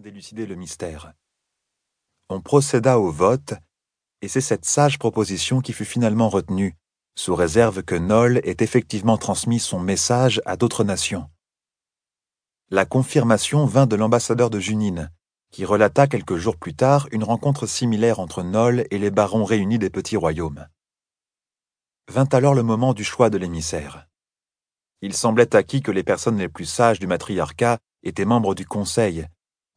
d'élucider le mystère. On procéda au vote, et c'est cette sage proposition qui fut finalement retenue, sous réserve que Noll ait effectivement transmis son message à d'autres nations. La confirmation vint de l'ambassadeur de Junine, qui relata quelques jours plus tard une rencontre similaire entre Noll et les barons réunis des petits royaumes. Vint alors le moment du choix de l'émissaire. Il semblait acquis que les personnes les plus sages du matriarcat étaient membres du conseil,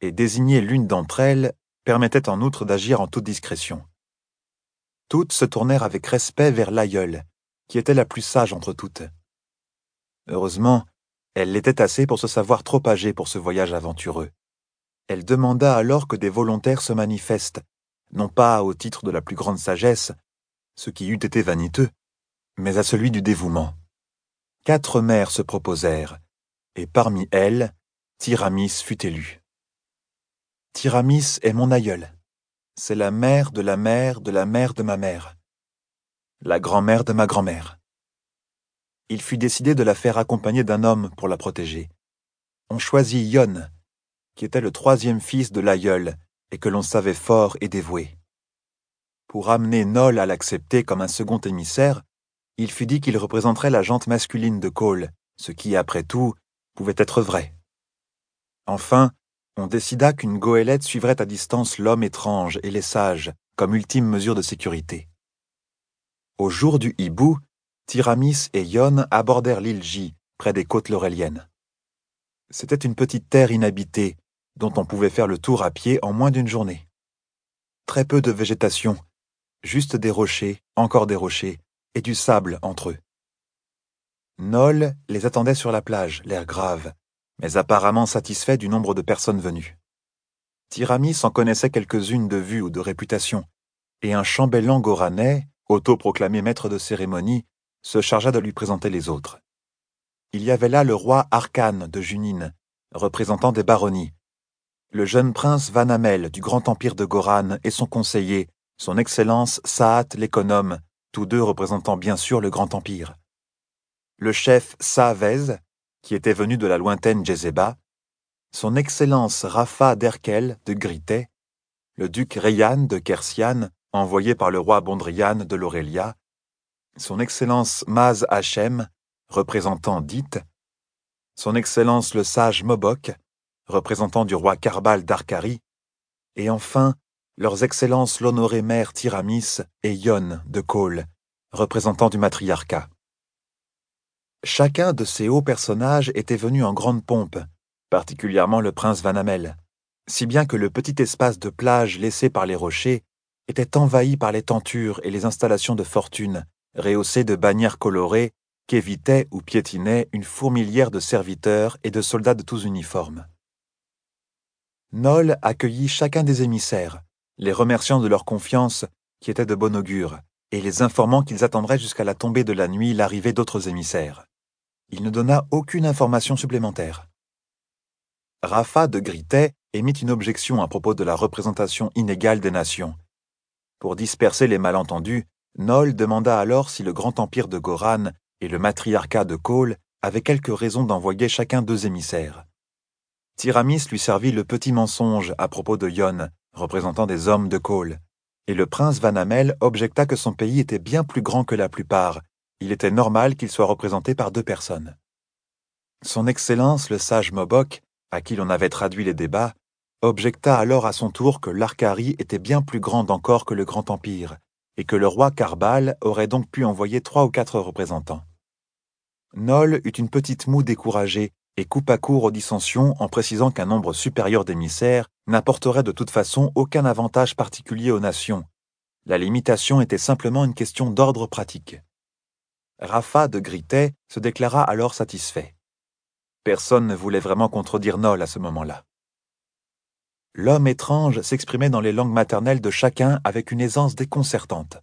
et désigner l'une d'entre elles permettait en outre d'agir en toute discrétion. Toutes se tournèrent avec respect vers l'aïeule, qui était la plus sage entre toutes. Heureusement, elle l'était assez pour se savoir trop âgée pour ce voyage aventureux. Elle demanda alors que des volontaires se manifestent, non pas au titre de la plus grande sagesse, ce qui eût été vaniteux, mais à celui du dévouement. Quatre mères se proposèrent, et parmi elles, Tiramis fut élu. Tiramis est mon aïeul. C'est la mère de la mère de la mère de ma mère. La grand-mère de ma grand-mère. Il fut décidé de la faire accompagner d'un homme pour la protéger. On choisit Yon, qui était le troisième fils de l'aïeul et que l'on savait fort et dévoué. Pour amener Nol à l'accepter comme un second émissaire, il fut dit qu'il représenterait la jante masculine de Cole, ce qui, après tout, pouvait être vrai. Enfin, on décida qu'une goélette suivrait à distance l'homme étrange et les sages, comme ultime mesure de sécurité. Au jour du hibou, Tiramis et Yon abordèrent l'île J, près des côtes lauréliennes. C'était une petite terre inhabitée, dont on pouvait faire le tour à pied en moins d'une journée. Très peu de végétation, juste des rochers, encore des rochers, et du sable entre eux. Nol les attendait sur la plage, l'air grave, mais apparemment satisfait du nombre de personnes venues. Tiramis en connaissait quelques-unes de vue ou de réputation, et un chambellan goranais, autoproclamé maître de cérémonie, se chargea de lui présenter les autres. Il y avait là le roi Arcane de Junine, représentant des baronnies, le jeune prince Vanamel du grand empire de Goran et son conseiller, son excellence Saat l'économe, tous deux représentant bien sûr le grand empire. Le chef Saavez, qui était venu de la lointaine Jezeba, son Excellence Rafa d'Erkel de Grité, le duc Rayan de Kersian, envoyé par le roi Bondrian de l'Aurélia, son Excellence Maz Hachem, représentant Dite, son Excellence le sage Mobok, représentant du roi Karbal d'Arkari, et enfin leurs Excellences l'honoré mère Tiramis et Yon de Cole, représentant du matriarcat. Chacun de ces hauts personnages était venu en grande pompe, particulièrement le prince Vanamel, si bien que le petit espace de plage laissé par les rochers était envahi par les tentures et les installations de fortune, rehaussées de bannières colorées qu'évitaient ou piétinaient une fourmilière de serviteurs et de soldats de tous uniformes. Nol accueillit chacun des émissaires, les remerciant de leur confiance qui était de bon augure, et les informant qu'ils attendraient jusqu'à la tombée de la nuit l'arrivée d'autres émissaires il ne donna aucune information supplémentaire. Rafa de Gritet émit une objection à propos de la représentation inégale des nations. Pour disperser les malentendus, Nol demanda alors si le grand empire de Goran et le matriarcat de Cole avaient quelque raison d'envoyer chacun deux émissaires. Tiramis lui servit le petit mensonge à propos de Yon, représentant des hommes de Cole, et le prince Vanamel objecta que son pays était bien plus grand que la plupart il était normal qu'il soit représenté par deux personnes. Son Excellence le sage Mobok, à qui l'on avait traduit les débats, objecta alors à son tour que l'Arcarie était bien plus grande encore que le Grand Empire, et que le roi Carbal aurait donc pu envoyer trois ou quatre représentants. Nol eut une petite moue découragée et coupa court aux dissensions en précisant qu'un nombre supérieur d'émissaires n'apporterait de toute façon aucun avantage particulier aux nations. La limitation était simplement une question d'ordre pratique. Rafa de Gritet se déclara alors satisfait. Personne ne voulait vraiment contredire Nol à ce moment-là. L'homme étrange s'exprimait dans les langues maternelles de chacun avec une aisance déconcertante.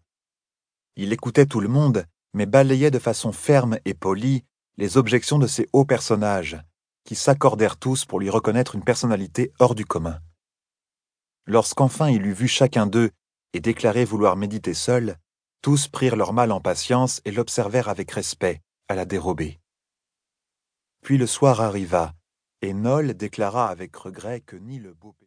Il écoutait tout le monde, mais balayait de façon ferme et polie les objections de ces hauts personnages, qui s'accordèrent tous pour lui reconnaître une personnalité hors du commun. Lorsqu'enfin il eut vu chacun d'eux et déclaré vouloir méditer seul, tous prirent leur mal en patience et l'observèrent avec respect, à la dérobée. Puis le soir arriva, et Nol déclara avec regret que ni le beau